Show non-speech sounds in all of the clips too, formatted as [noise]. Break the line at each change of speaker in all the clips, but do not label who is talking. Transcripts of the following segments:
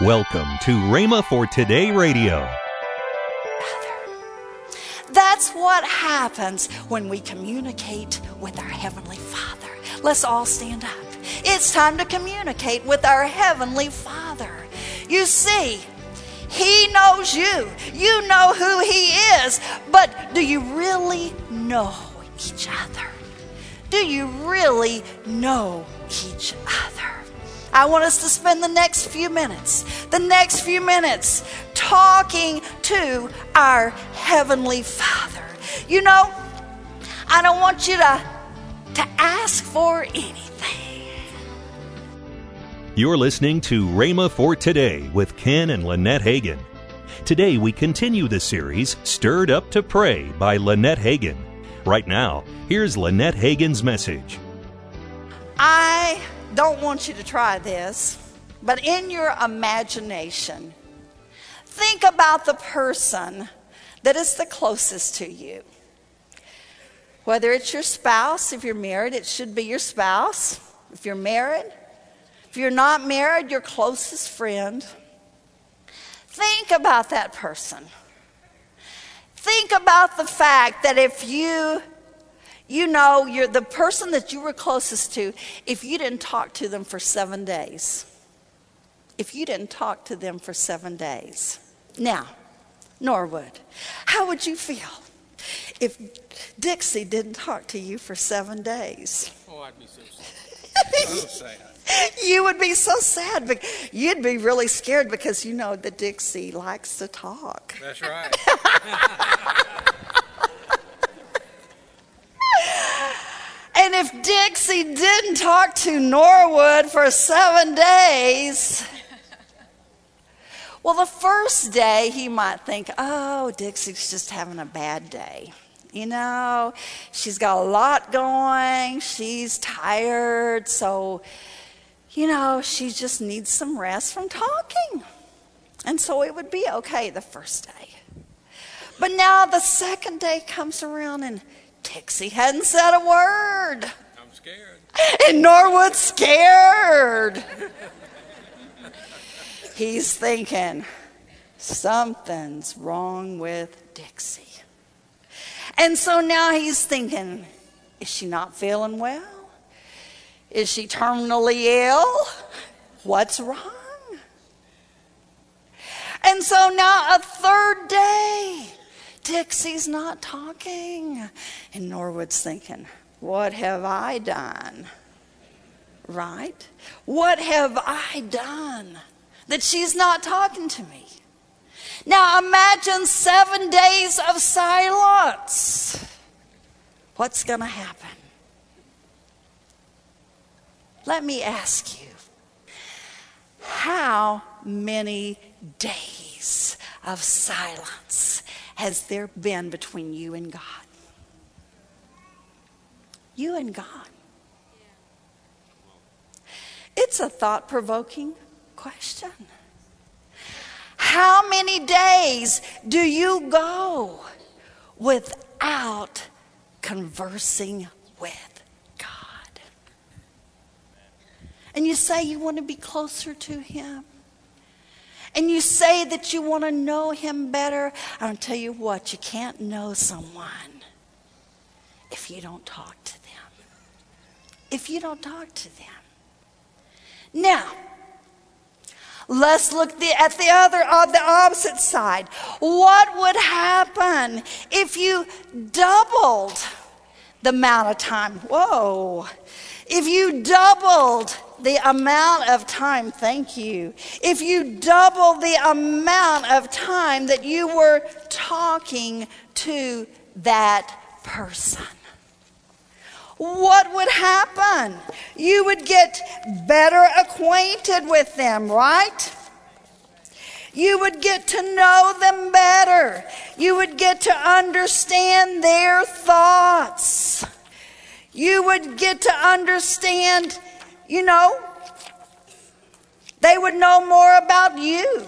Welcome to Rhema for Today Radio.
That's what happens when we communicate with our Heavenly Father. Let's all stand up. It's time to communicate with our Heavenly Father. You see, He knows you, you know who He is, but do you really know each other? Do you really know each other? I want us to spend the next few minutes, the next few minutes talking to our Heavenly Father. You know, I don't want you to, to ask for anything.
You're listening to Rhema for Today with Ken and Lynette Hagin. Today we continue the series Stirred Up to Pray by Lynette Hagin. Right now, here's Lynette Hagin's message.
I don't want you to try this, but in your imagination, think about the person that is the closest to you. Whether it's your spouse, if you're married, it should be your spouse. If you're married, if you're not married, your closest friend. Think about that person. Think about the fact that if you you know, you're the person that you were closest to, if you didn't talk to them for seven days, if you didn't talk to them for seven days. Now, Norwood, how would you feel if Dixie didn't talk to you for seven days?
Oh, I'd be so sad. [laughs] so sad.
You would be so sad. But you'd be really scared because you know that Dixie likes to talk.
That's right. [laughs]
And if Dixie didn't talk to Norwood for seven days, well, the first day he might think, oh, Dixie's just having a bad day. You know, she's got a lot going, she's tired, so, you know, she just needs some rest from talking. And so it would be okay the first day. But now the second day comes around and Dixie hadn't said a word.
I'm scared.
And Norwood's scared. He's thinking, something's wrong with Dixie. And so now he's thinking, is she not feeling well? Is she terminally ill? What's wrong? And so now a third day, Dixie's not talking. And Norwood's thinking, what have I done? Right? What have I done that she's not talking to me? Now imagine seven days of silence. What's going to happen? Let me ask you how many days of silence has there been between you and God? You and God. It's a thought provoking question. How many days do you go without conversing with God? And you say you want to be closer to Him. And you say that you want to know Him better. I'll tell you what, you can't know someone if you don't talk to them. If you don't talk to them. Now, Let's look the, at the other, on the opposite side. What would happen if you doubled the amount of time? Whoa. If you doubled the amount of time, thank you. If you double the amount of time that you were talking to that person what would happen? You would get better acquainted with them, right? You would get to know them better. You would get to understand their thoughts. You would get to understand, you know, they would know more about you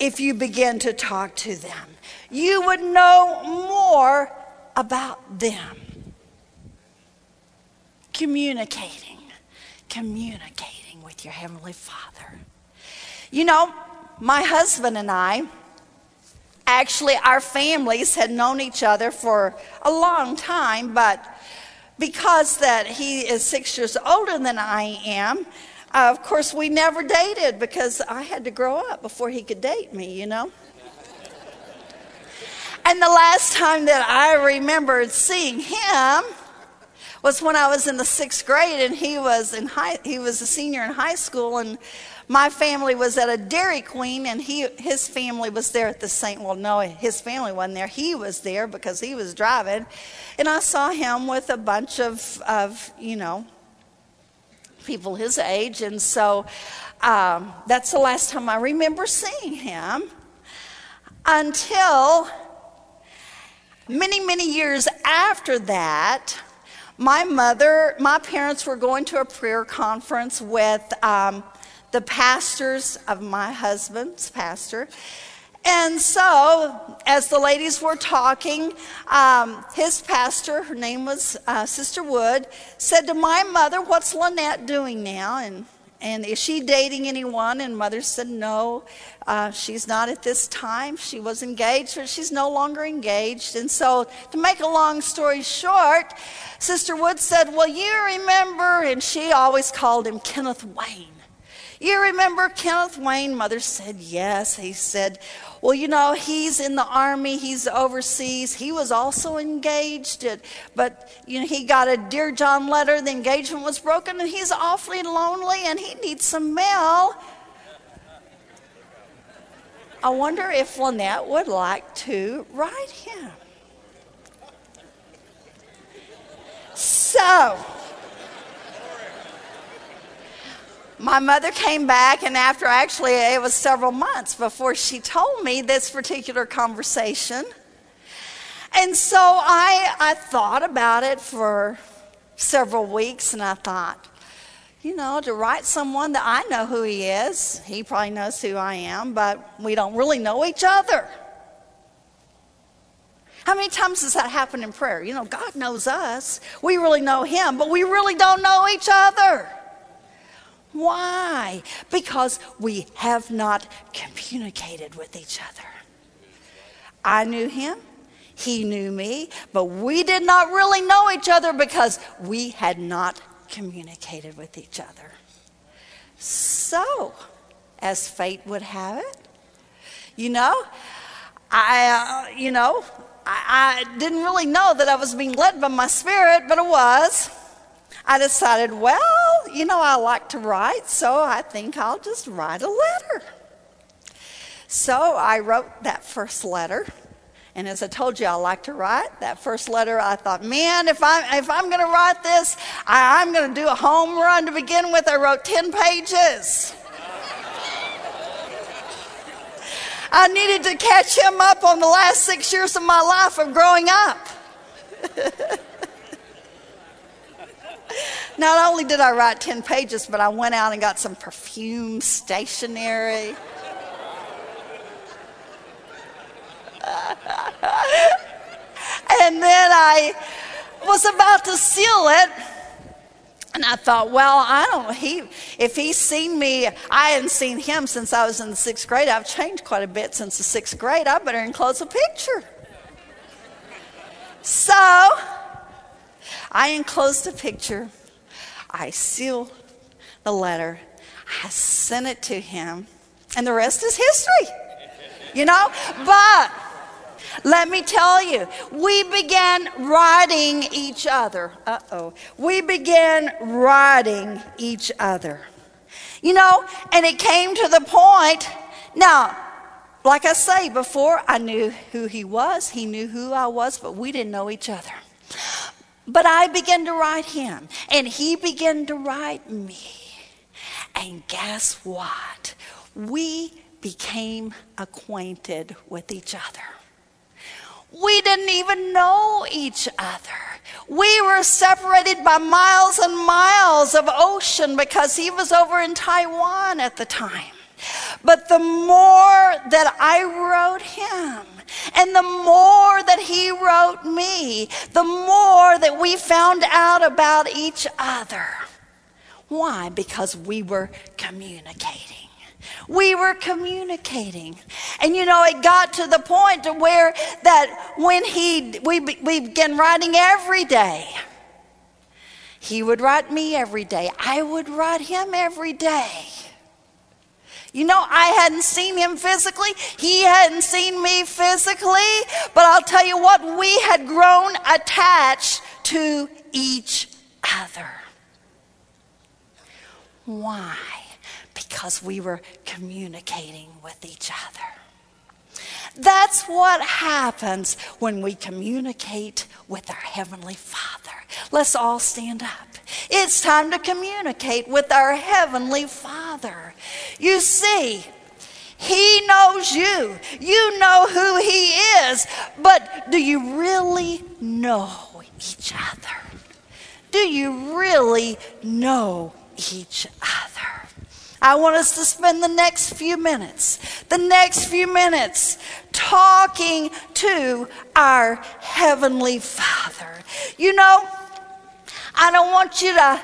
if you begin to talk to them. You would know more about them communicating, communicating with your Heavenly Father. You know, my husband and I, actually, our families had known each other for a long time, but because that he is six years older than I am, uh, of course, we never dated because I had to grow up before he could date me, you know? And the last time that I remembered seeing him was when I was in the sixth grade and he was in high, he was a senior in high school and my family was at a Dairy Queen and he, his family was there at the same, well, no, his family wasn't there. He was there because he was driving. And I saw him with a bunch of, of you know, people his age. And so um, that's the last time I remember seeing him until many, many years after that. My mother, my parents were going to a prayer conference with um, the pastors of my husband's pastor. And so, as the ladies were talking, um, his pastor, her name was uh, Sister Wood, said to my mother, What's Lynette doing now? And, and is she dating anyone? And mother said, No, uh, she's not at this time. She was engaged, but she's no longer engaged. And so, to make a long story short, Sister Wood said, Well, you remember, and she always called him Kenneth Wayne. You remember Kenneth Wayne? Mother said, Yes. He said, Well, you know, he's in the army, he's overseas. He was also engaged, but, you know, he got a Dear John letter. The engagement was broken, and he's awfully lonely, and he needs some mail. I wonder if Lynette would like to write him. So, my mother came back, and after actually it was several months before she told me this particular conversation. And so I, I thought about it for several weeks, and I thought, you know, to write someone that I know who he is, he probably knows who I am, but we don't really know each other. How many times does that happen in prayer? You know, God knows us. We really know him, but we really don't know each other. Why? Because we have not communicated with each other. I knew him, he knew me, but we did not really know each other because we had not communicated with each other. So, as fate would have it, you know, I, uh, you know, I, I didn't really know that I was being led by my spirit, but it was. I decided, well, you know, I like to write, so I think I'll just write a letter. So I wrote that first letter. And as I told you, I like to write. That first letter, I thought, man, if, I'm, if I'm going to write this, I, I'm going to do a home run to begin with. I wrote 10 pages. I needed to catch him up on the last six years of my life of growing up. [laughs] Not only did I write 10 pages, but I went out and got some perfume stationery. and then I was about to seal it. And I thought, well, I don't. He, if he's seen me, I hadn't seen him since I was in the sixth grade. I've changed quite a bit since the sixth grade. I better enclose a picture. So I enclosed a picture. I sealed the letter. I sent it to him. And the rest is history. You know? But let me tell you, we began writing each other. Uh oh. We began writing each other. You know, and it came to the point. Now, like I say before, I knew who he was, he knew who I was, but we didn't know each other. But I began to write him, and he began to write me. And guess what? We became acquainted with each other. We didn't even know each other. We were separated by miles and miles of ocean because he was over in Taiwan at the time. But the more that I wrote him, and the more that he wrote me, the more that we found out about each other. Why? Because we were communicating. We were communicating. And you know, it got to the point to where that when he, we, we began writing every day. He would write me every day. I would write him every day. You know, I hadn't seen him physically. He hadn't seen me physically. But I'll tell you what, we had grown attached to each other. Why? Because we were communicating with each other. That's what happens when we communicate with our Heavenly Father. Let's all stand up. It's time to communicate with our Heavenly Father. You see, He knows you. You know who He is. But do you really know each other? Do you really know each other? I want us to spend the next few minutes, the next few minutes talking to our Heavenly Father. You know, I don't want you to,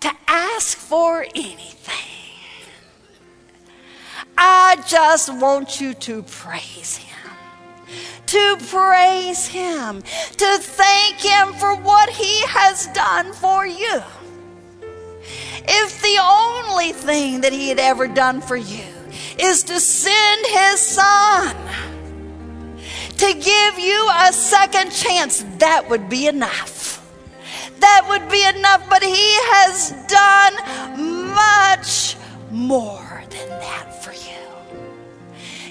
to ask for anything. I just want you to praise Him. To praise Him, to thank Him for what He has done for you. If the only thing that He had ever done for you is to send His Son to give you a second chance, that would be enough that would be enough, but He has done much more than that for you.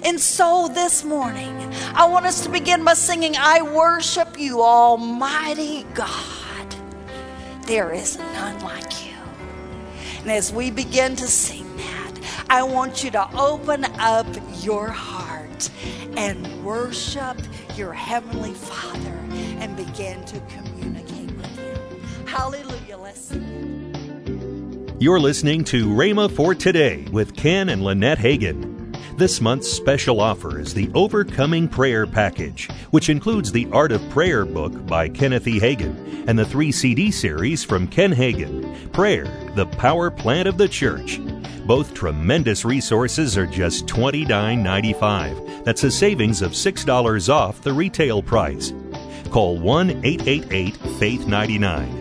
And so this morning, I want us to begin by singing, I worship you, Almighty God. There is none like you. And as we begin to sing that, I want you to open up your heart and worship your Heavenly Father and begin to communicate. Hallelujah.
You're listening to Rhema for Today with Ken and Lynette Hagin. This month's special offer is the Overcoming Prayer Package, which includes the Art of Prayer book by Kenneth E. Hagin and the three CD series from Ken Hagin Prayer, the Power Plant of the Church. Both tremendous resources are just $29.95. That's a savings of $6 off the retail price. Call 1 888 Faith 99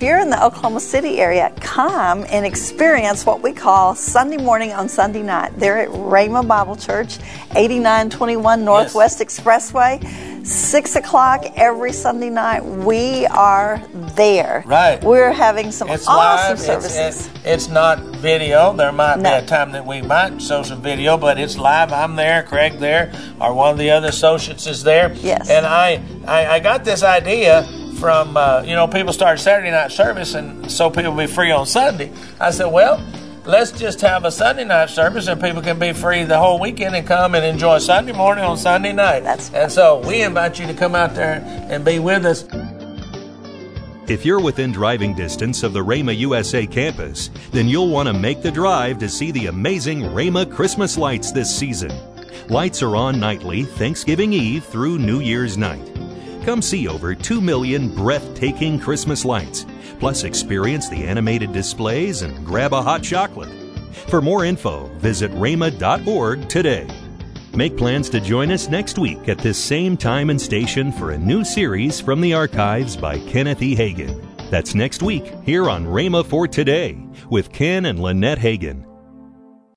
If you're in the Oklahoma City area, come and experience what we call Sunday morning on Sunday night. They're at Rhema Bible Church, 8921 Northwest yes. Expressway. Six o'clock every Sunday night. We are there.
Right.
We're having some
it's
awesome
live.
services.
It's, it's, not video. There might no. be a time that we might show some video, but it's live. I'm there, Craig there, or one of the other associates is there.
Yes.
And I, I, I got this idea from, uh, you know, people start Saturday night service and so people be free on Sunday. I said, well, let's just have a Sunday night service and people can be free the whole weekend and come and enjoy Sunday morning on Sunday night.
That's
and so we invite you to come out there and be with us.
If you're within driving distance of the Rhema USA campus, then you'll want to make the drive to see the amazing Rhema Christmas lights this season. Lights are on nightly Thanksgiving Eve through New Year's night. Come see over 2 million breathtaking Christmas lights, plus experience the animated displays and grab a hot chocolate. For more info, visit rhema.org today. Make plans to join us next week at this same time and station for a new series from the archives by Kenneth E. Hagin. That's next week here on Rhema for Today with Ken and Lynette Hagin.